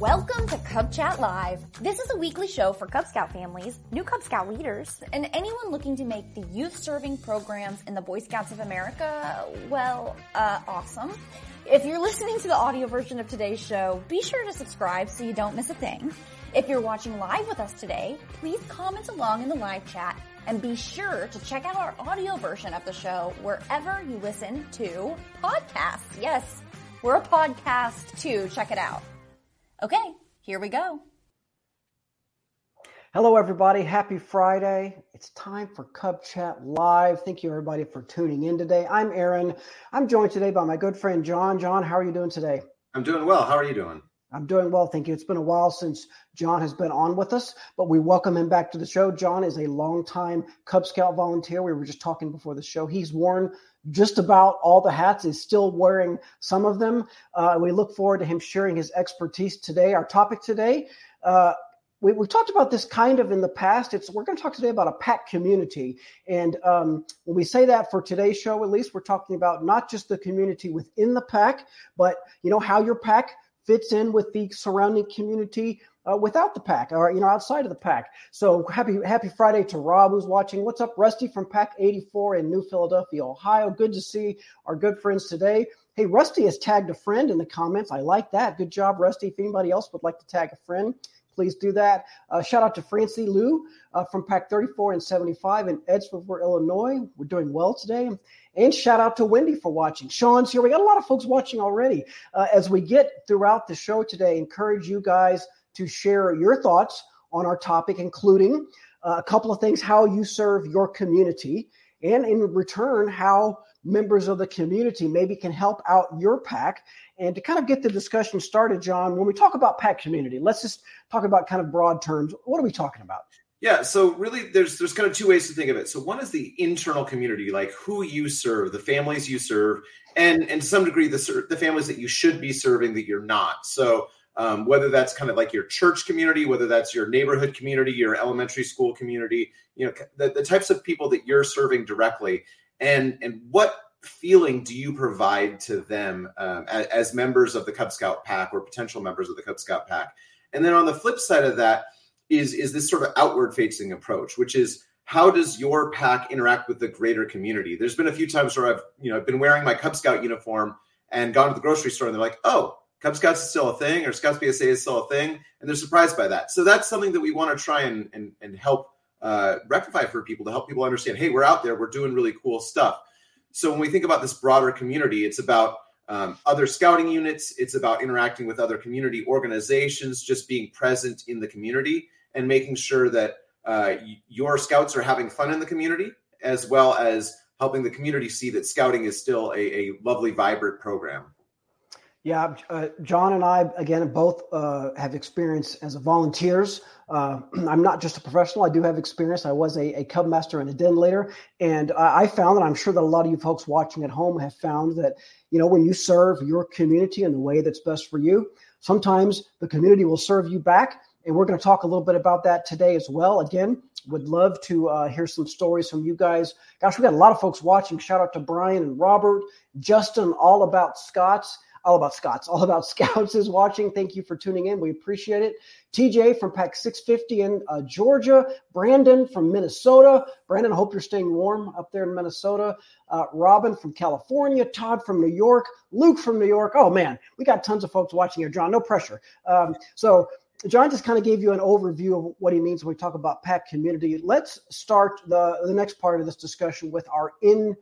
Welcome to Cub Chat Live. This is a weekly show for Cub Scout families, new Cub Scout leaders, and anyone looking to make the youth serving programs in the Boy Scouts of America, well, uh, awesome. If you're listening to the audio version of today's show, be sure to subscribe so you don't miss a thing. If you're watching live with us today, please comment along in the live chat and be sure to check out our audio version of the show wherever you listen to podcasts. Yes, we're a podcast too. Check it out. Okay, here we go. Hello, everybody. Happy Friday. It's time for Cub Chat Live. Thank you, everybody, for tuning in today. I'm Aaron. I'm joined today by my good friend, John. John, how are you doing today? I'm doing well. How are you doing? I'm doing well, thank you. It's been a while since John has been on with us, but we welcome him back to the show. John is a longtime Cub Scout volunteer. We were just talking before the show. He's worn just about all the hats, is still wearing some of them. Uh, we look forward to him sharing his expertise today. Our topic today, uh, we, have talked about this kind of in the past. It's we're going to talk today about a pack community, and um, when we say that for today's show, at least we're talking about not just the community within the pack, but you know how your pack fits in with the surrounding community uh, without the pack or you know outside of the pack. So happy happy Friday to Rob who's watching. What's up, Rusty from Pack 84 in New Philadelphia, Ohio? Good to see our good friends today. Hey, Rusty has tagged a friend in the comments. I like that. Good job, Rusty. If anybody else would like to tag a friend, please do that. Uh, shout out to Francie Lou uh, from Pack 34 and 75 in Edgewood, Illinois. We're doing well today. And shout out to Wendy for watching. Sean's here. We got a lot of folks watching already. Uh, as we get throughout the show today, encourage you guys to share your thoughts on our topic, including uh, a couple of things how you serve your community, and in return, how members of the community maybe can help out your pack. And to kind of get the discussion started, John, when we talk about pack community, let's just talk about kind of broad terms. What are we talking about? Yeah, so really there's there's kind of two ways to think of it. So one is the internal community, like who you serve, the families you serve, and and to some degree the the families that you should be serving that you're not. So um, whether that's kind of like your church community, whether that's your neighborhood community, your elementary school community, you know, the, the types of people that you're serving directly, and and what feeling do you provide to them um, as, as members of the Cub Scout pack or potential members of the Cub Scout pack? And then on the flip side of that is is this sort of outward facing approach, which is how does your pack interact with the greater community? There's been a few times where I've you know I've been wearing my Cub Scout uniform and gone to the grocery store and they're like, oh, Cub Scouts is still a thing or Scouts BSA is still a thing, and they're surprised by that. So that's something that we want to try and and, and help uh, rectify for people to help people understand. Hey, we're out there, we're doing really cool stuff. So when we think about this broader community, it's about um, other scouting units. It's about interacting with other community organizations, just being present in the community and making sure that uh, your scouts are having fun in the community, as well as helping the community see that scouting is still a, a lovely, vibrant program. Yeah, uh, John and I, again, both uh, have experience as volunteers. Uh, I'm not just a professional. I do have experience. I was a, a cub master and a den leader. And I found that I'm sure that a lot of you folks watching at home have found that, you know, when you serve your community in the way that's best for you, sometimes the community will serve you back and we're going to talk a little bit about that today as well. Again, would love to uh, hear some stories from you guys. Gosh, we got a lot of folks watching. Shout out to Brian and Robert, Justin, all about Scots, all about Scots, all about Scouts is watching. Thank you for tuning in. We appreciate it. TJ from Pack 650 in uh, Georgia, Brandon from Minnesota. Brandon, I hope you're staying warm up there in Minnesota. Uh, Robin from California, Todd from New York, Luke from New York. Oh man, we got tons of folks watching here. John, no pressure. Um, so John just kind of gave you an overview of what he means when we talk about pack community. Let's start the, the next part of this discussion with our internal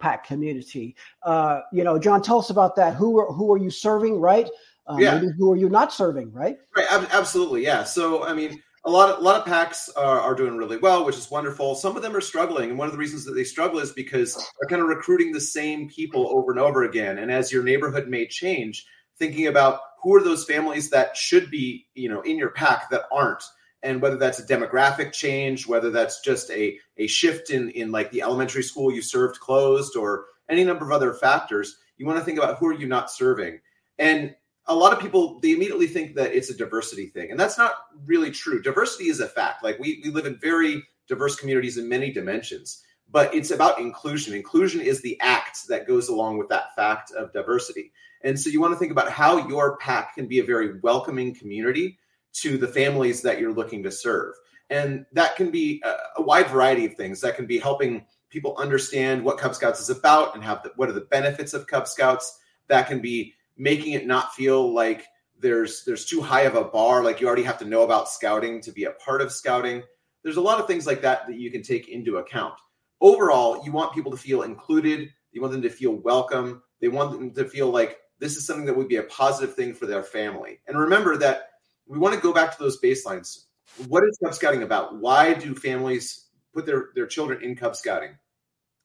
pack community. Uh, you know, John, tell us about that. Who are, who are you serving, right? Uh, yeah. Who are you not serving, right? Right, absolutely, yeah. So, I mean, a lot of a lot of packs are, are doing really well, which is wonderful. Some of them are struggling, and one of the reasons that they struggle is because they're kind of recruiting the same people over and over again. And as your neighborhood may change, thinking about who are those families that should be you know in your pack that aren't and whether that's a demographic change whether that's just a, a shift in in like the elementary school you served closed or any number of other factors you want to think about who are you not serving. And a lot of people they immediately think that it's a diversity thing and that's not really true. Diversity is a fact. Like we, we live in very diverse communities in many dimensions but it's about inclusion. Inclusion is the act that goes along with that fact of diversity. And so you want to think about how your pack can be a very welcoming community to the families that you're looking to serve. And that can be a, wide variety of things. That can be helping people understand what Cub Scouts is about and have the, what are the benefits of Cub Scouts. That can be making it not feel like there's there's too high of a bar like you already have to know about scouting to be a part of scouting there's a lot of things like that that you can take into account overall you want people to feel included you want them to feel welcome they want them to feel like this is something that would be a positive thing for their family and remember that we want to go back to those baselines what is cub scouting about why do families put their their children in cub scouting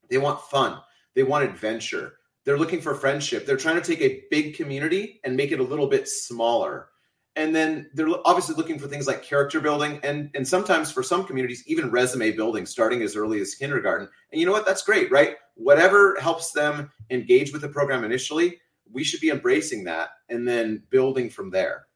they want fun they want adventure they're looking for friendship. They're trying to take a big community and make it a little bit smaller. And then they're obviously looking for things like character building and, and sometimes for some communities, even resume building starting as early as kindergarten. And you know what? That's great, right? Whatever helps them engage with the program initially, we should be embracing that and then building from there.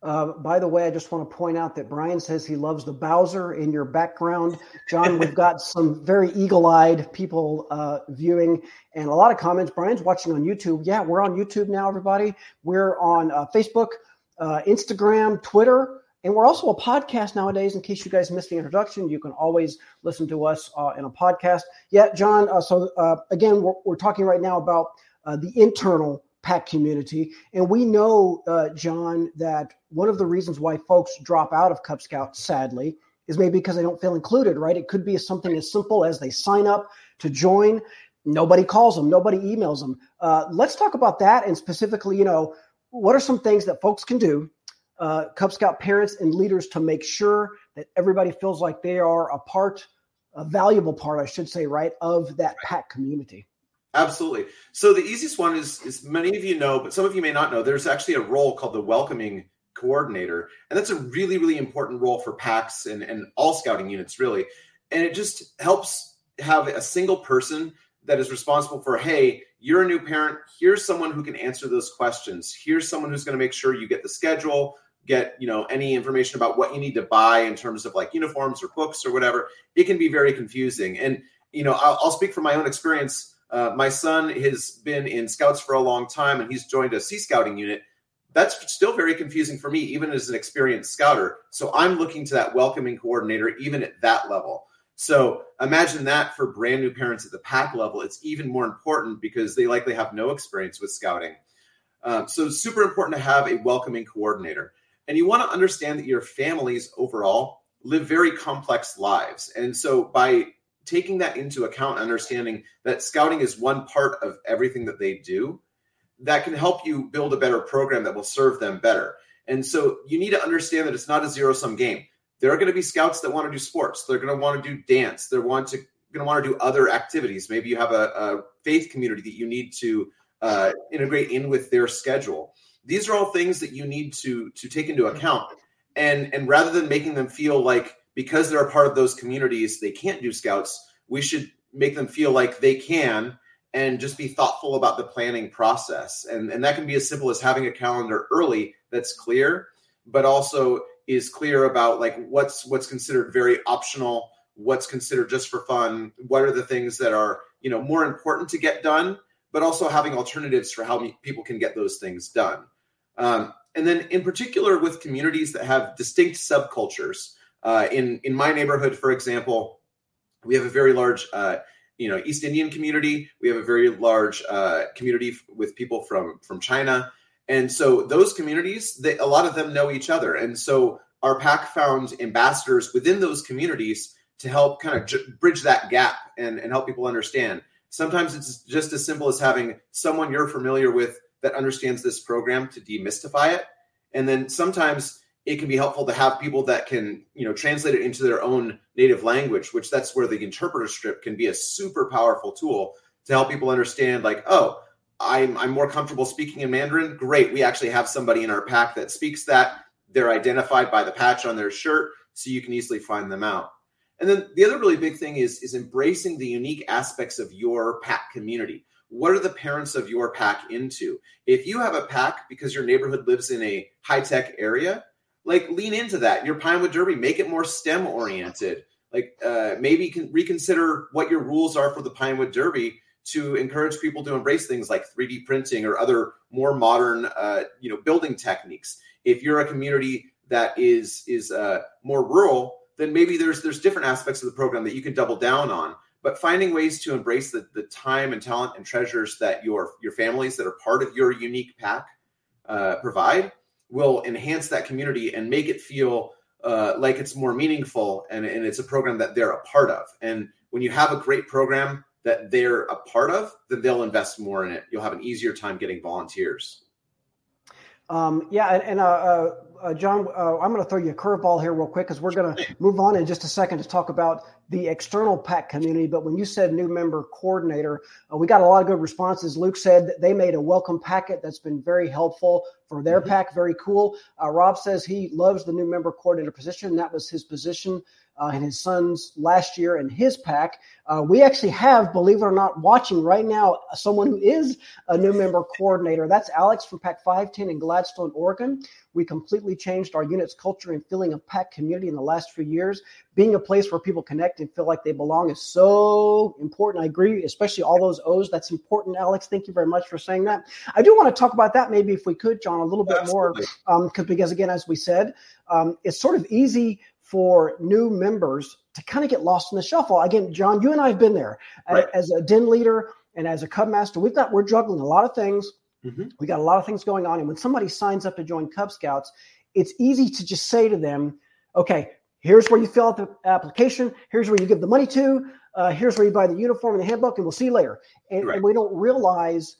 Uh, by the way, I just want to point out that Brian says he loves the Bowser in your background. John, we've got some very eagle eyed people uh, viewing and a lot of comments. Brian's watching on YouTube. Yeah, we're on YouTube now, everybody. We're on uh, Facebook, uh, Instagram, Twitter, and we're also a podcast nowadays. In case you guys missed the introduction, you can always listen to us uh, in a podcast. Yeah, John. Uh, so, again, we're, we're, talking right now about the internal pack community. And we know, uh, John, that one of the reasons why folks drop out of Cub Scouts, sadly, is maybe because they don't feel included, right? It could be something as simple as they sign up to join. Nobody calls them, nobody emails them. Uh, let's talk about that and specifically, you know, what are some things that folks can do, uh, Cub Scout parents and leaders, to make sure that everybody feels like they are a part, a valuable part, I should say, right, of that pack community? Absolutely. So the easiest one is, is many of you know, but some of you may not know. There's actually a role called the welcoming coordinator, and that's a really, really important role for packs and, and all scouting units, really. And it just helps have a single person that is responsible for, hey, you're a new parent. Here's someone who can answer those questions. Here's someone who's going to make sure you get the schedule, get you know any information about what you need to buy in terms of like uniforms or books or whatever. It can be very confusing, and you know I'll, I'll speak from my own experience uh, my son has been in scouts for a long time and he's joined a sea scouting unit. That's still very confusing for me, even as an experienced scouter. So I'm looking to that welcoming coordinator, even at that level. So imagine that for brand new parents at the pack level. It's even more important because they likely have no experience with scouting. Um, so super important to have a welcoming coordinator. And you want to understand that your families overall live very complex lives. And so by taking that into account, understanding that scouting is one part of everything that they do, that can help you build a better program that will serve them better. And so you need to understand that it's not a zero sum game. There are going to be scouts that want to do sports. They're going to want to do dance. They're want to going to want to do other activities. Maybe you have a, a faith community that you need to uh, integrate in with their schedule. These are all things that you need to to take into account. And and rather than making them feel like because they're a part of those communities, they can't do scouts. We should make them feel like they can and just be thoughtful about the planning process. And, and that can be as simple as having a calendar early that's clear, but also is clear about like what's what's considered very optional, what's considered just for fun, what are the things that are, you know, more important to get done, but also having alternatives for how people can get those things done. Um, and then in particular with communities that have distinct subcultures, uh, in in my neighborhood, for example, we have a very large uh, you know East Indian community. We have a very large uh, community with people from from China, and so those communities, they, a lot of them know each other, and so our pack found ambassadors within those communities to help kind of j- bridge that gap and, and help people understand. Sometimes it's just as simple as having someone you're familiar with that understands this program to demystify it, and then sometimes it can be helpful to have people that can you know translate it into their own native language which that's where the interpreter strip can be a super powerful tool to help people understand like oh i'm i'm more comfortable speaking in mandarin. Great. We actually have somebody in our pack that speaks that. They're identified by the patch on their shirt so you can easily find them out. And then the other really big thing is is embracing the unique aspects of your pack community. What are the parents of your pack into? If you have a pack because your neighborhood lives in a high tech area like lean into that. Your Pinewood Derby, make it more STEM oriented. Like uh, maybe can reconsider what your rules are for the Pinewood Derby to encourage people to embrace things like 3D printing or other more modern, uh, you know, building techniques. If you're a community that is is uh, more rural, then maybe there's there's different aspects of the program that you can double down on. But finding ways to embrace the, the time and talent and treasures that your your families that are part of your unique pack uh, provide will enhance that community and make it feel uh, like it's more meaningful and, and it's a program that they're a part of. And when you have a great program that they're a part of, then they'll invest more in it. You'll have an easier time getting volunteers. Um, yeah, and, and uh, uh, uh John, uh, I'm going to throw you a curveball here real quick because we're going to move on in just a second to talk about the external pack community. But when you said new member coordinator, uh, we got a lot of good responses. Luke said they made a welcome packet that's been very helpful for their mm-hmm. pack. Very cool. Uh, Rob says he loves the new member coordinator position. That was his position uh, and his sons last year in his pack. Uh, we actually have, believe it or not, watching right now someone who is a new member coordinator. That's Alex from Pack 510 in Gladstone, Oregon. We completely changed our unit's culture and feeling of pack community in the last few years. Being a place where people connect and feel like they belong is so important. I agree, especially all those O's. That's important, Alex. Thank you very much for saying that. I do want to talk about that maybe if we could, John, a little bit Absolutely. more, um, because again, as we said, um, it's sort of easy for new members to kind of get lost in the shuffle. Again, John, you and I have been there right. as a den leader and as a cub master. We've got we're juggling a lot of things. Mm-hmm. We got a lot of things going on, and when somebody signs up to join Cub Scouts, it's easy to just say to them, "Okay, here's where you fill out the application. Here's where you give the money to. Uh, here's where you buy the uniform and the handbook, and we'll see you later." And, right. and we don't realize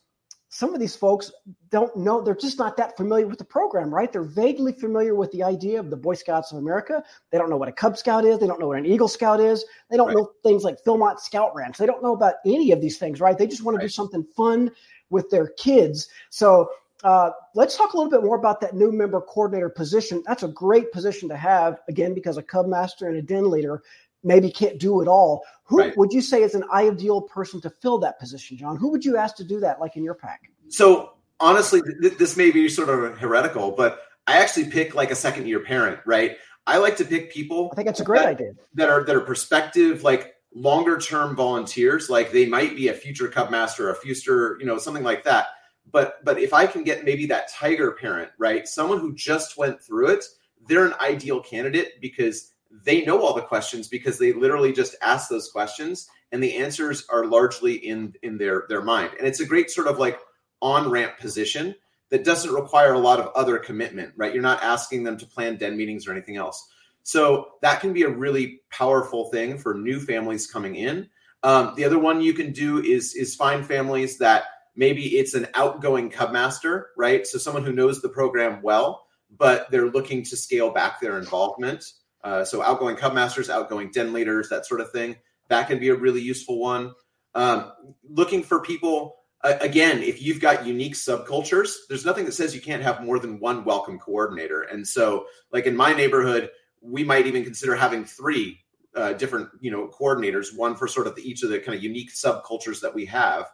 some of these folks don't know they're just not that familiar with the program right they're vaguely familiar with the idea of the boy scouts of america they don't know what a cub scout is they don't know what an eagle scout is they don't right. know things like philmont scout ranch they don't know about any of these things right they just want right. to do something fun with their kids so uh, let's talk a little bit more about that new member coordinator position that's a great position to have again because a cub master and a den leader maybe can't do it all. Who right. would you say is an ideal person to fill that position, John? Who would you ask to do that, like in your pack? So honestly, th- this may be sort of heretical, but I actually pick like a second year parent, right? I like to pick people. I think that's a great that, idea. That are that are prospective, like longer term volunteers. Like they might be a future Cub Master, a future, you know, something like that. But but if I can get maybe that tiger parent, right, someone who just went through it, they're an ideal candidate because they know all the questions because they literally just ask those questions and the answers are largely in in their their mind. And it's a great sort of like on ramp position that doesn't require a lot of other commitment right? You're not asking them to plan den meetings or anything else. So that can be a really powerful thing for new families coming in. Um, the other one you can do is is find families that maybe it's an outgoing cub master right so someone who knows the program well but they're looking to scale back their involvement uh, so outgoing cub masters, outgoing den leaders, that sort of thing. That can be a really useful one. Um, looking for people again, if you've got unique subcultures, there's nothing that says you can't have more than one welcome coordinator. And so, like in my neighborhood, we might even consider having three uh, different, you know, coordinators, one for sort of the, each of the kind of unique subcultures that we have.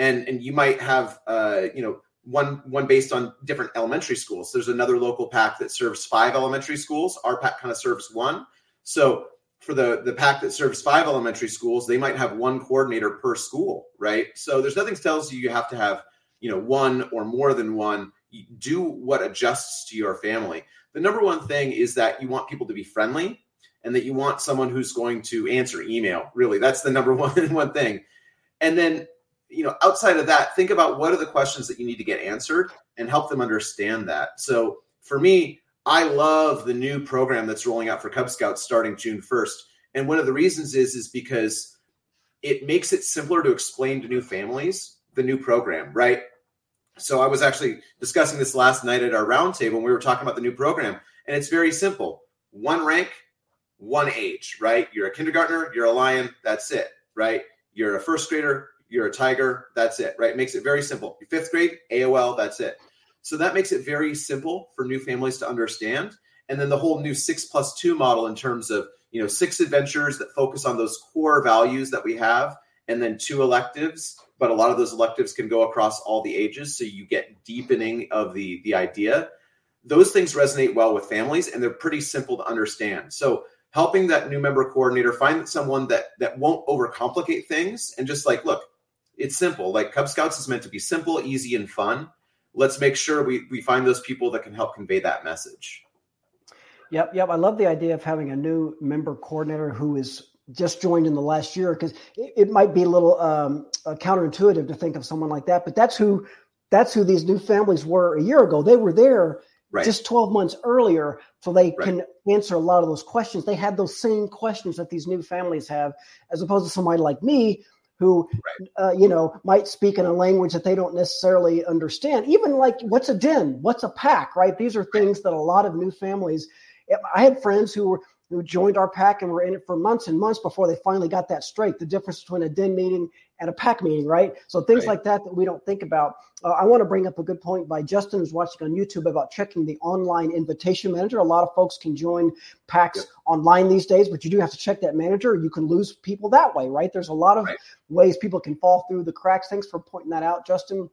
And and you might have, uh, you know, one one based on different elementary schools. There's another local pack that serves five elementary schools. Our pack kind of serves one. So for the the pack that serves five elementary schools, they might have one coordinator per school, right? So there's nothing tells you you have to have you know one or more than one. You do what adjusts to your family. The number one thing is that you want people to be friendly and that you want someone who's going to answer email. Really, that's the number one one thing. And then you know, outside of that, think about what are the questions that you need to get answered and help them understand that. So for me, I love the new program that's rolling out for Cub Scouts starting June 1st. And one of the reasons is is because it makes it simpler to explain to new families the new program, right? So I was actually discussing this last night at our roundtable when we were talking about the new program, and it's very simple: one rank, one age, right? You're a kindergartner, you're a lion, that's it, right? You're a first grader, you're a tiger, that's it, right? It makes it very simple. Fifth grade, AOL, that's it. So that makes it very simple for new families to understand. And then the whole new six plus two model in terms of, you know, six adventures that focus on those core values that we have, and then two electives. But a lot of those electives can go across all the ages. So you get deepening of the, the idea. Those things resonate well with families and they're pretty simple to understand. So helping that new member coordinator find someone that that won't overcomplicate things and just like, look, It's simple. Like Cub Scouts is meant to be simple, easy, and fun. Let's make sure we, we find those people that can help convey that message. Yep, yep. I love the idea of having a new member coordinator who is just joined in the last year because it, it, might be a little um, uh, counterintuitive to think of someone like that, but that's who that's who these new families were a year ago. They were there right. just 12 months earlier, so they right. can answer a lot of those questions. They had those same questions that these new families have, as opposed to somebody like me who, right. uh, you know, might speak in a language that they don't necessarily understand. Even like, what's a den? What's a pack? Right? These are things that a lot of new families. I had friends who were who joined our pack and were in it for months and months before they finally got that straight. The difference between a den meeting and a pack meeting, right? So things right. like that that we don't think about. Uh, I want to bring up a good point by Justin, who's watching on YouTube about checking the online invitation manager. A lot of folks can join packs yep. online these days, but you do have to check that manager. You can lose people that way, right? There's a lot of right. ways people can fall through the cracks. Thanks for pointing that out, Justin.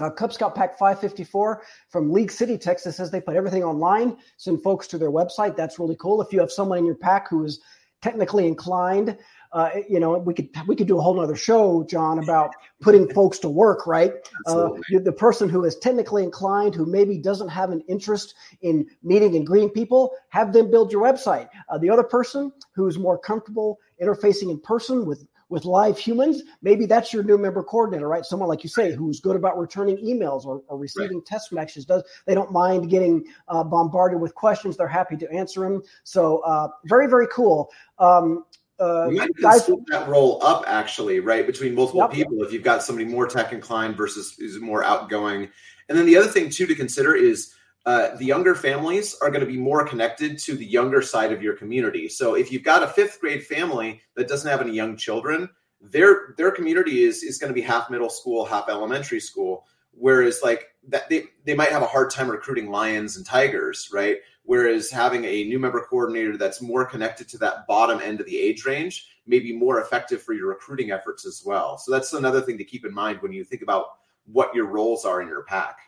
Uh, Cub Scout Pack 554 from League City, Texas says they put everything online, send folks to their website. That's really cool. If you have someone in your pack who is technically inclined, uh, you know, we could we could do a whole other show, John, about putting folks to work, right? Uh, the person who is technically inclined, who maybe doesn't have an interest in meeting and greeting people, have them build your website. Uh, the other person who's more comfortable interfacing in person with with live humans, maybe that's your new member coordinator, right? Someone like you say, who's good about returning emails or, or receiving right. test messages. Does they don't mind getting uh, bombarded with questions? They're happy to answer them. So uh, very very cool. Um, uh, you guys, that role up actually, right, between multiple yep. people. If you've got somebody more tech inclined versus is more outgoing, and then the other thing too to consider is uh, the younger families are going to be more connected to the younger side of your community. So if you've got a fifth grade family that doesn't have any young children, their their community is is going to be half middle school, half elementary school. Whereas like that they, they might have a hard time recruiting lions and tigers, right? Whereas having a new member coordinator that's more connected to that bottom end of the age range may be more effective for your recruiting efforts as well. So that's another thing to keep in mind when you think about what your roles are in your pack.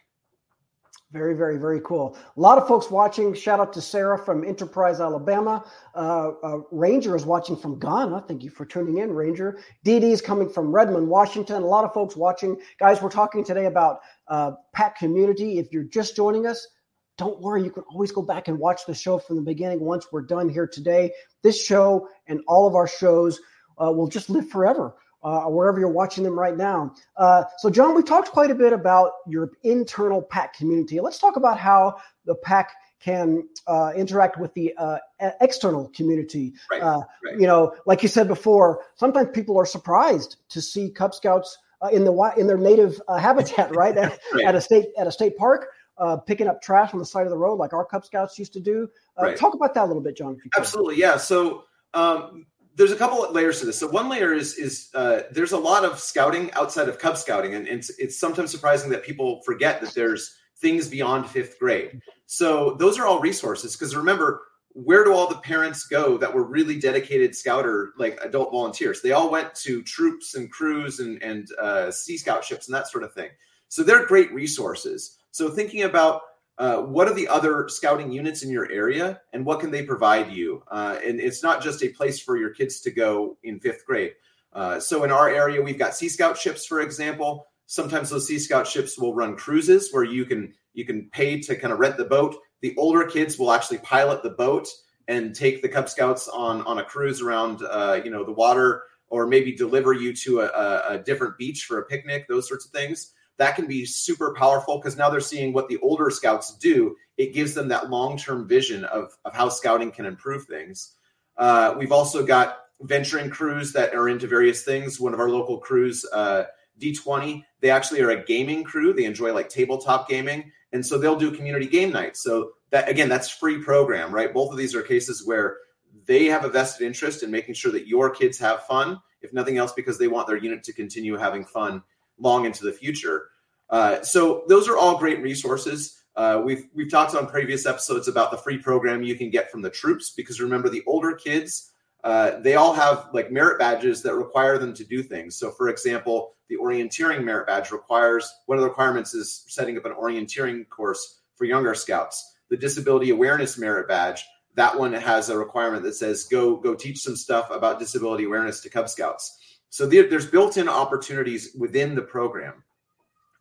Very, very, very cool. A lot of folks watching. Shout out to Sarah from Enterprise, Alabama. Uh, uh, Ranger is watching from Ghana. Thank you for tuning in, Ranger. Dee is coming from Redmond, Washington. A lot of folks watching. Guys, we're talking today about uh, pack community. If you're just joining us, don't worry. You can always go back and watch the show from the beginning once we're done here today. This show and all of our shows uh, will just live forever uh, wherever you're watching them right now. Uh, so, John, we talked quite a bit about your internal pack community. Let's talk about how the pack can uh, interact with the uh, external community. Right, uh, right. You know, like you said before, sometimes people are surprised to see Cub Scouts uh, in the in their native habitat, right? At, right? at, a state at a state park. picking up trash on the side of the road, like our Cub Scouts used to do. Talk about that a little bit, John. Absolutely, yeah. So um, there's a couple of layers to this. So one layer is is uh, there's a lot of scouting outside of Cub Scouting, and it's it's sometimes surprising that people forget that there's things beyond fifth grade. So those are all resources because remember, where do all the parents go that were really dedicated scouter like adult volunteers? They all went to troops and crews and and uh, Sea Scout ships and that sort of thing. So they're great resources. So thinking about uh, what are the other scouting units in your area and what can they provide you? Uh, and it's not just a place for your kids to go in fifth grade. Uh, so in our area, we've got Sea Scout ships, for example. Sometimes those Sea Scout ships will run cruises where you can you can pay to kind of rent the boat. The older kids will actually pilot the boat and take the Cub Scouts on on a cruise around uh, you know the water, or maybe deliver you to a, a different beach for a picnic. Those sorts of things that can be super powerful because now they're seeing what the older scouts do. It gives them that long term vision of, of how scouting can improve things. Uh, we've also got venturing crews that are into various things. One of our local crews, uh, D20, they actually are a gaming crew. They enjoy like tabletop gaming. And so they'll do community game nights. So that again, that's free program, right? Both of these are cases where they have a vested interest in making sure that your kids have fun, if nothing else, because they want their unit to continue having fun long into the future. Uh, so those are all great resources. Uh, we've we've talked on previous episodes about the free program you can get from the troops because remember the older kids uh, they all have like merit badges that require them to do things. So for example, the orienteering merit badge requires one of the requirements is setting up an orienteering course for younger scouts. The disability awareness merit badge that one has a requirement that says go go teach some stuff about disability awareness to Cub Scouts. So there, there's built-in opportunities within the program.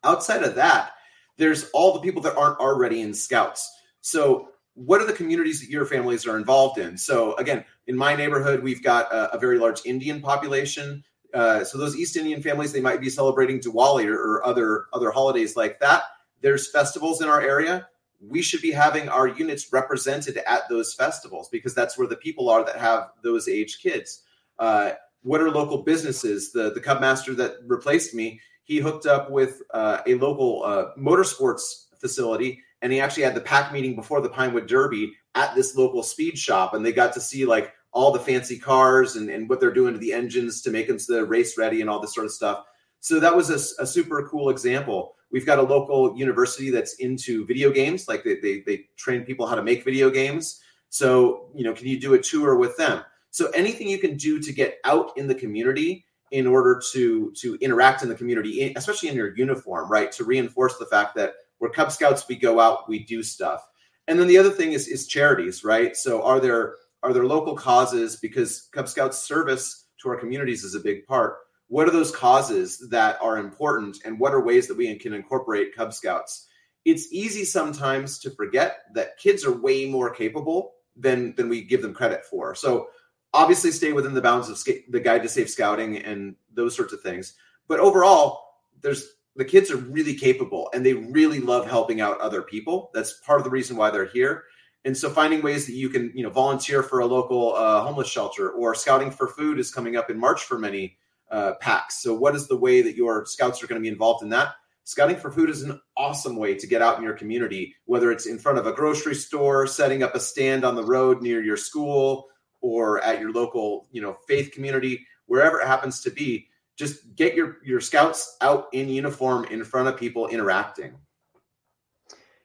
Outside of that, there's all the people that aren't already in Scouts. So what are the communities that your families are involved in? So again, in my neighborhood, we've got a, a very large Indian population. Uh, so those East Indian families, they might be celebrating Diwali or, or other other holidays like that. There's festivals in our area. We should be having our units represented at those festivals because that's where the people are that have those age kids. Uh, what are local businesses? The the Cub Master that replaced me, he hooked up with uh, a local uh, motorsports facility and he actually had the pack meeting before the Pinewood Derby at this local speed shop, and they got to see like all the fancy cars and, and what they're doing to the engines to make them so race ready and all this sort of stuff. So that was a, a, super cool example. We've got a local university that's into video games, like they, they they train people how to make video games. So you know, can you do a tour with them? So anything you can do to get out in the community in order to to interact in the community, especially in your uniform, right? To reinforce the fact that we're Cub Scouts, we go out, we do stuff. And then the other thing is is charities, right? So are there are there local causes because Cub Scouts service to our communities is a big part. What are those causes that are important and what are ways that we can incorporate Cub Scouts? It's easy sometimes to forget that kids are way more capable than than we give them credit for. So obviously stay within the bounds of the guide to safe scouting and those sorts of things. But overall, there's the kids are really capable and they really love helping out other people. That's part of the reason why they're here. And so finding ways that you can, you know, volunteer for a local uh, homeless shelter or scouting for food is coming up in March for many uh, packs. So what is the way that your scouts are going to be involved in that? Scouting for food is an awesome way to get out in your community, whether it's in front of a grocery store, setting up a stand on the road near your school, or at your local, you know, faith community, wherever it happens to be just get your your scouts out in uniform in front of people interacting.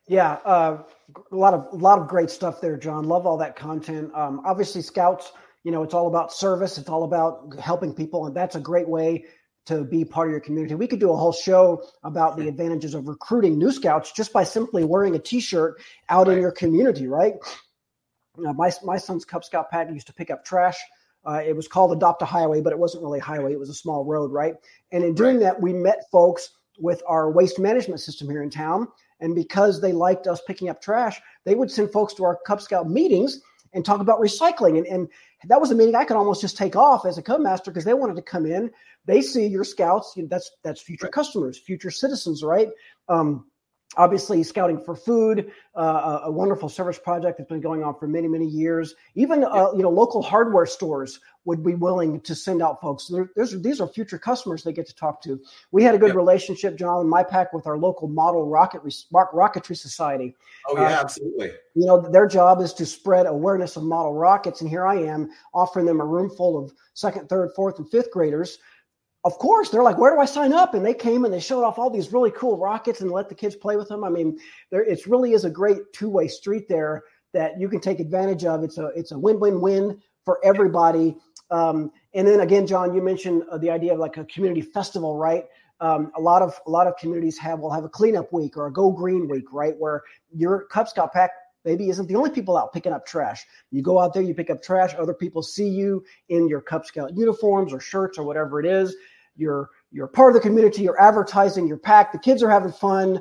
Yeah uh, a lot of a lot of great stuff there john. Love all that content. Um, obviously scouts you know it's all about service. It's all about helping people and that's a great way to be part of your community. We could do a whole show about the advantages of recruiting new scouts just by simply wearing a t-shirt out right. in your community right now, my, my son's cub scout pack used to pick up trash uh, it was called Adopt a Highway, but it wasn't really a highway. It was a small road, right? And in doing right. that, we met folks with our waste management system here in town. And because they liked us picking up trash, they would send folks to our Cub Scout meetings and talk about recycling. And, and that was a meeting I could almost just take off as a Cub Master because they wanted to come in. They see your scouts. You know, that's that's future right. customers, future citizens, right? Um, obviously scouting for food uh, a wonderful service project that's been going on for many many years. Even uh, you know local hardware stores would be willing to send out folks. There, these are future customers they get to talk to. We had a good yep. relationship john and my pack with our local model rocket rocketry society. Oh yeah uh, absolutely. you know their job is to spread awareness of model rockets and here i am offering them a room full of second third fourth and fifth graders of course, they're like, where do I sign up? And they came and they showed off all these really cool rockets and let the kids play with them. I mean, there it really is a great two way street there that you can take advantage of. It's a it's a win win win for everybody. Um, and then again, John, you mentioned uh, the idea of like a community festival, right? Um, a lot of a lot of communities have will have a cleanup week or a go green week, right? Where your Cub Scout pack maybe isn't the only people out picking up trash. You go out there, you pick up trash, other people see you in your Cub Scout uniforms or shirts or whatever it is. You're you're part of the community. You're advertising your pack. The kids are having fun.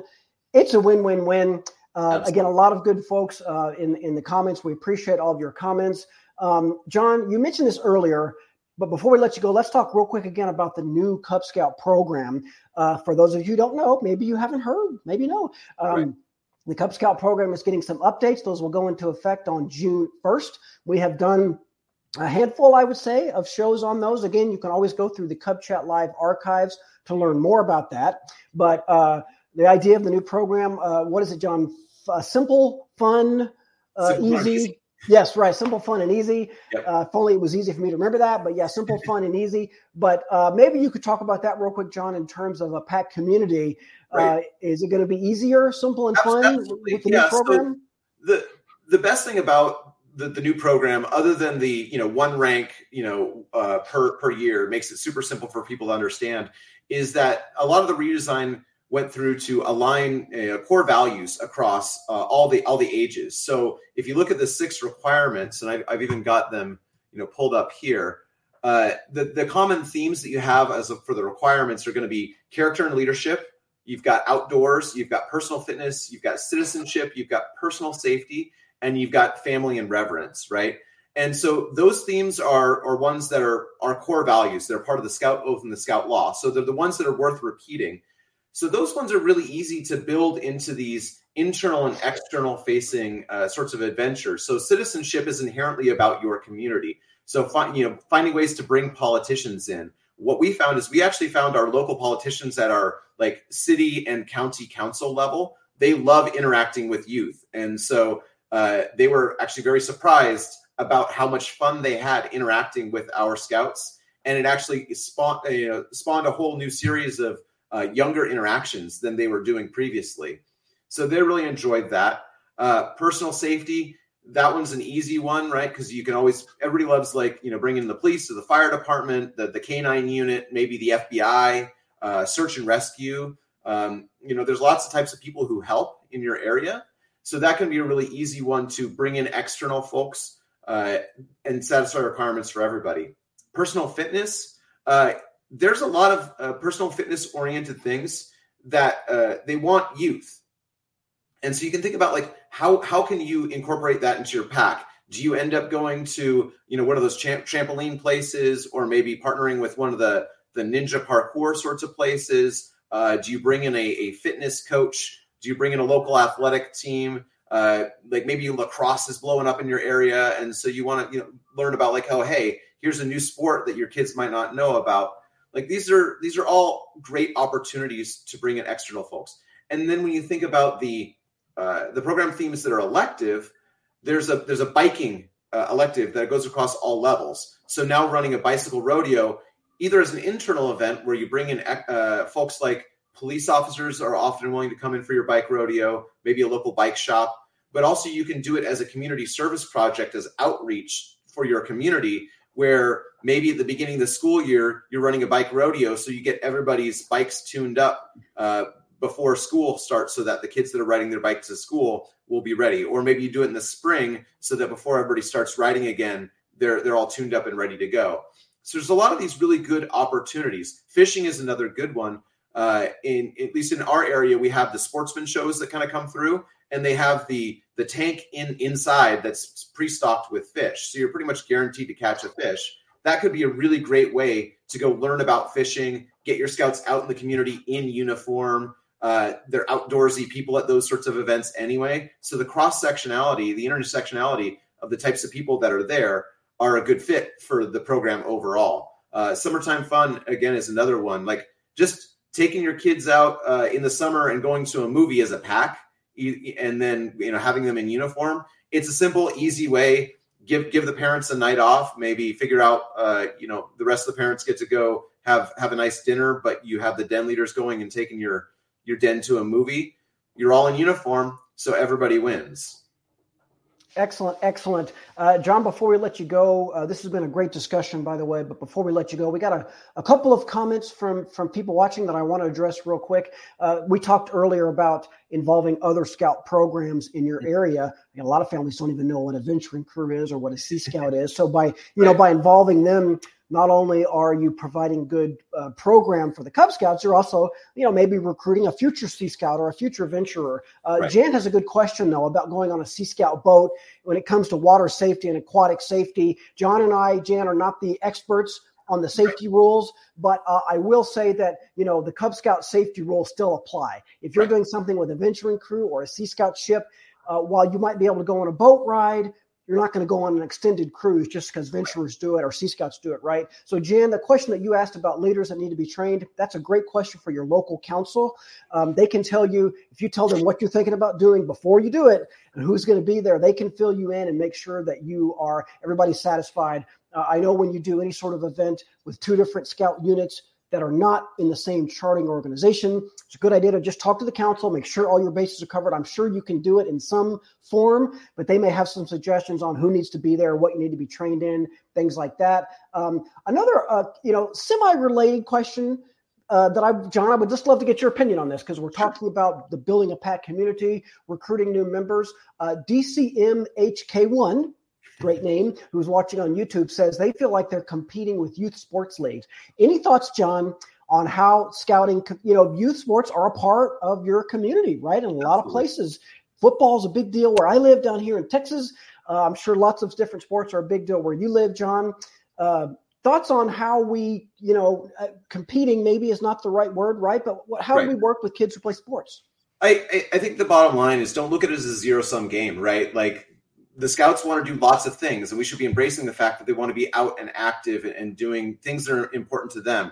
It's a win-win-win. Uh, again, a lot of good folks uh, in in the comments. We appreciate all of your comments. Um, John, you mentioned this earlier, but before we let you go, let's talk real quick again about the new Cub Scout program. Uh, for those of you who don't know, maybe you haven't heard, maybe no. Um, right. The Cub Scout program is getting some updates. Those will go into effect on June 1st. We have done a handful, I would say, of shows on those. Again, you can always go through the Cub Chat Live archives to learn more about that. But uh, the idea of the new program, uh, what is it, John? Uh, simple, fun, uh, simple, easy. easy. Yes, right. Simple, fun, and easy. Yep. Uh, if only it was easy for me to remember that. But yeah, simple, fun, and easy. But uh, maybe you could talk about that real quick, John, in terms of a pack community. Right. is it going to be easier, simple, and fun Absolutely. with the yeah, new program? So the the best thing about the, the new program, other than the you know one rank you know uh, per per year, makes it super simple for people to understand. Is that a lot of the redesign went through to align uh, core values across uh, all the all the ages. So if you look at the six requirements, and I've, I've even got them you know pulled up here. uh, the the common themes that you have as a, for the requirements are going to be character and leadership. You've got outdoors, you've got personal fitness, you've got citizenship, you've got personal safety, and you've got family and reverence, right? And so those themes are are ones that are our core values. They're part of the Scout Oath and the Scout Law. So they're the ones that are worth repeating. So those ones are really easy to build into these internal and external facing uh, sorts of adventures. So citizenship is inherently about your community. So you know finding ways to bring politicians in. What we found is we actually found our local politicians at our like city and county council level. They love interacting with youth, and so uh, they were actually very surprised about how much fun they had interacting with our scouts, and it actually spawned you know spawned a whole new series of uh, younger interactions than they were doing previously. So they really enjoyed that. Uh, personal safety, that one's an easy one, right? Because you can always everybody loves like you know bringing the police or the fire department, the the canine unit, maybe the FBI, uh, search and rescue. Um, you know, there's lots of types of people who help in your area, so that can be a really easy one to bring in external folks uh, and satisfy requirements for everybody. Personal fitness, uh, there's a lot of uh, personal fitness oriented things that uh, they want youth and so you can think about like how how can you incorporate that into your pack? Do you end up going to you know one of those champ- trampoline places, or maybe partnering with one of the the ninja parkour sorts of places? Uh, do you bring in a, a fitness coach? Do you bring in a local athletic team? Uh, like maybe lacrosse is blowing up in your area, and so you want to you know learn about like oh hey here's a new sport that your kids might not know about. Like these are these are all great opportunities to bring in external folks. And then when you think about the uh, the program themes that are elective, there's a there's a biking uh, elective that goes across all levels. So now running a bicycle rodeo, either as an internal event where you bring in uh, folks like police officers are often willing to come in for your bike rodeo, maybe a local bike shop, but also you can do it as a community service project as outreach for your community where maybe at the beginning of the school year you're running a bike rodeo so you get everybody's bikes tuned up uh, before school starts so that the kids that are riding their bikes to school will be ready. Or maybe you do it in the spring so that before everybody starts riding again they're they're all tuned up and ready to go. So there's a lot of these really good opportunities. Fishing is another good one uh, in at least in our area we have the sportsman shows that kind of come through and they have the the tank in inside that's pre-stocked with fish so you're pretty much guaranteed to catch a fish that could be a really great way to go learn about fishing get your scouts out in the community in uniform uh, they're outdoorsy people at those sorts of events anyway. So the cross sectionality, the intersectionality of the types of people that are there are a good fit for the program overall. Uh, summertime fun again is another one. Like just taking your kids out uh, in the summer and going to a movie as a pack, and then you know having them in uniform. It's a simple, easy way. Give give the parents a night off. Maybe figure out uh, you know the rest of the parents get to go have have a nice dinner, but you have the den leaders going and taking your your den to a movie. You're all in uniform, so everybody wins. Excellent, excellent. Uh, John, before we let you go, uh, this has been a great discussion, by the way. But before we let you go, we got a, a couple of comments from, from people watching that I want to address real quick. Uh, we talked earlier about involving other scout programs in your area. A lot of families don't even know what a venturing crew is or what a Sea Scout is. So by you know by involving them not only are you providing good uh, program for the Cub Scouts, you're also, you know, maybe recruiting a future Sea Scout or a future venturer. Uh, right. Jan has a good question though about going on a Sea Scout boat when it comes to water safety and aquatic safety. John and I, Jan, are not the experts on the safety rules, but uh, I will say that you know the Cub Scout safety rules still apply. If you're right. doing something with a venturing crew or a Sea Scout ship, uh, while you might be able to go on a boat ride, you're not going to go on an extended cruise just because venturers do it or Sea Scouts do it, right? So, Jan, the question that you asked about leaders that need to be trained, that's a great question for your local council. Um, they can tell you, if you tell them what you're thinking about doing before you do it and who's going to be there, they can fill you in and make sure that you are, everybody's satisfied. Uh, I know when you do any sort of event with two different scout units, that are not in the same chartering organization. It's a good idea to just talk to the council, make sure all your bases are covered. I'm sure you can do it in some form, but they may have some suggestions on who needs to be there, what you need to be trained in, things like that. Um, another, uh, you know, semi-related question uh, that I, John, I would just love to get your opinion on this because we're talking about the building a pack community, recruiting new members. Uh, DCM HK1 great name, who's watching on YouTube, says they feel like they're competing with youth sports leagues. Any thoughts, John, on how scouting, you know, youth sports are a part of your community, right? In a lot Absolutely. of places, football is a big deal where I live down here in Texas. Uh, I'm sure lots of different sports are a big deal where you live, John. Uh, thoughts on how we, you know, uh, competing maybe is not the right word, right? But what, how right. do we work with kids who play sports? I, I think the bottom line is don't look at it as a zero sum game, right? Like the scouts want to do lots of things, and we should be embracing the fact that they want to be out and active and doing things that are important to them.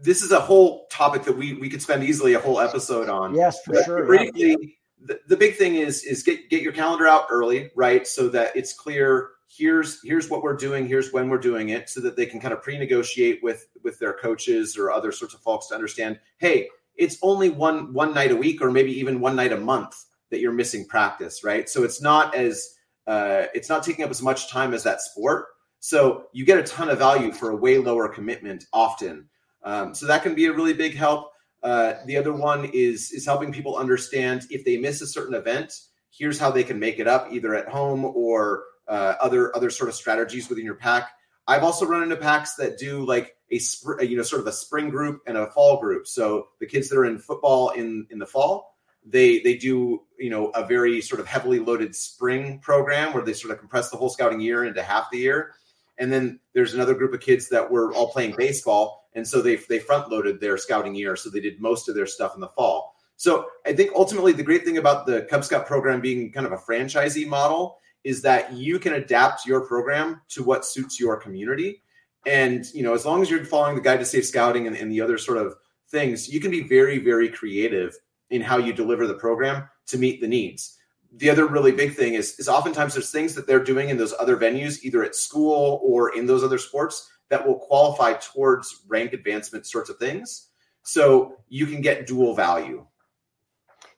This is a whole topic that we we could spend easily a whole episode on. Yes, for but sure. Briefly, the, the big thing is is get get your calendar out early, right? So that it's clear here's here's what we're doing here's when we're doing it so that they can kind of pre-negotiate with with their coaches or other sorts of folks to understand hey it's only one one night a week or maybe even one night a month that you're missing practice right so it's not as uh, it's not taking up as much time as that sport so you get a ton of value for a way lower commitment often um, so that can be a really big help uh, the other one is is helping people understand if they miss a certain event here's how they can make it up either at home or uh, other other sort of strategies within your pack. I've also run into packs that do like a sp- you know sort of a spring group and a fall group. So the kids that are in football in in the fall, they they do you know a very sort of heavily loaded spring program where they sort of compress the whole scouting year into half the year. And then there's another group of kids that were all playing baseball, and so they they front loaded their scouting year, so they did most of their stuff in the fall. So I think ultimately the great thing about the Cub Scout program being kind of a franchisee model is that you can adapt your program to what suits your community. And, you know, as long as you're following the guide to safe scouting and, and the other sort of things, you can be very, very creative in how you deliver the program to meet the needs. The other really big thing is, is oftentimes there's things that they're doing in those other venues, either at school or in those other sports, that will qualify towards rank advancement sorts of things. So you can get dual value.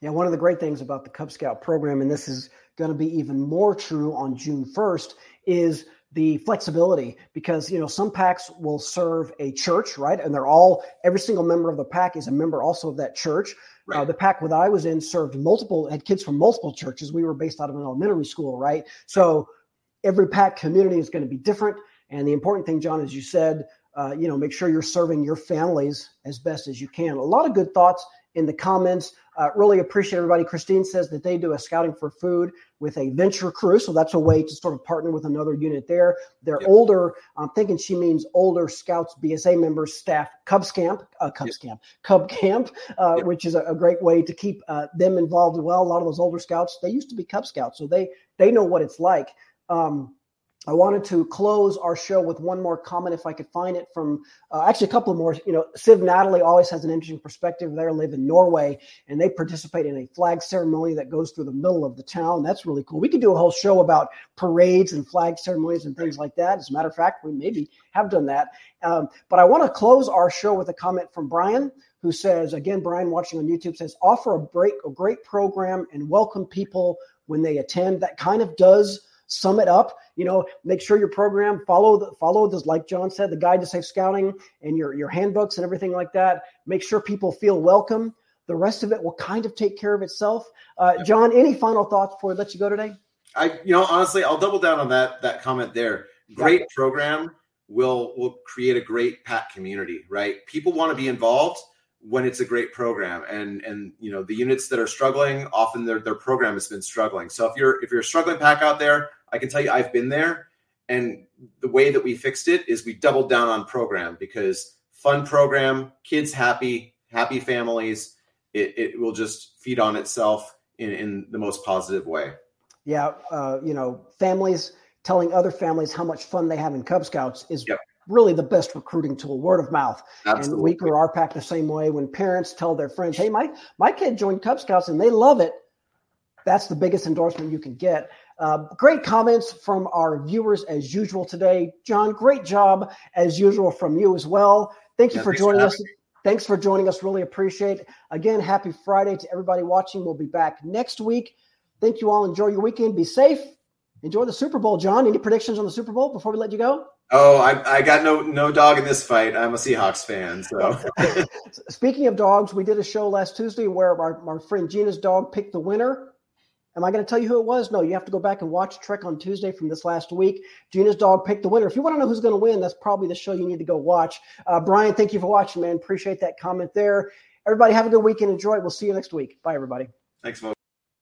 Yeah, one of the great things about the Cub Scout program, and this is going to be even more true on June 1st is the flexibility because you know some packs will serve a church right and they're all every single member of the pack is a member also of that church right. uh, the pack that i was in served multiple had kids from multiple churches we were based out of an elementary school right so every pack community is going to be different and the important thing john as you said uh, you know make sure you're serving your families as best as you can a lot of good thoughts in the comments. Uh, really appreciate everybody. Christine says that they do a scouting for food with a venture crew. So that's a way to sort of partner with another unit there. They're yep. older. I'm thinking she means older scouts, BSA members, staff, Cubs camp, uh, Cubs yep. camp, Cub camp, uh, yep. which is a, a, great way to keep uh, them involved as well. A lot of those older scouts, they used to be Cub scouts, so they, they know what it's like. Um, I wanted to close our show with one more comment, if I could find it from uh, actually a couple of more. You know, Civ Natalie always has an interesting perspective. They live in Norway and they participate in a flag ceremony that goes through the middle of the town. That's really cool. We could do a whole show about parades and flag ceremonies and things like that. As a matter of fact, we maybe have done that. Um, but I want to close our show with a comment from Brian, who says, again, Brian watching on YouTube says, offer a break, a great program and welcome people when they attend. That kind of does sum it up. You know, make sure your program follow the follow this, like John said, the guide to safe scouting and your your handbooks and everything like that. Make sure people feel welcome. The rest of it will kind of take care of itself. Uh, John, any final thoughts before we let you go today? I, you know, honestly, I'll double down on that that comment there. Great program will will create a great pack community, right? People want to be involved when it's a great program and and you know the units that are struggling often their their program has been struggling so if you're if you're a struggling pack out there I can tell you I've been there. And the way that we fixed it is we doubled down on program because fun program, kids happy, happy families, it, it will just feed on itself in, in the most positive way. Yeah. Uh, you know, families telling other families how much fun they have in Cub Scouts is yep. Really the best recruiting tool, word of mouth. Absolutely. And we grew our pack the same way. When parents tell their friends, hey, my, my kid joined Cub Scouts and they love it, that's the biggest endorsement you can get. Uh, great comments from our viewers as usual today. John, great job as usual from you as well. Thank you yeah, for joining for us. Thanks for joining us. Really appreciate. It. Again, happy Friday to everybody watching. We'll be back next week. Thank you all. Enjoy your weekend. Be safe. Enjoy the Super Bowl, John. Any predictions on the Super Bowl before we let you go? Oh, I, I got no no dog in this fight. I'm a Seahawks fan. So, speaking of dogs, we did a show last Tuesday where our, our friend Gina's dog picked the winner Am I going to tell you who it was? No, you have to go back and watch Trek on Tuesday from this last week. Gina's dog picked the winner. If you want to know who's going to win, that's probably the show you need to go watch. Uh, Brian, thank you for watching, man. Appreciate that comment there. Everybody have a good week and enjoy. We'll see you next week. Bye, everybody. Thanks, folks.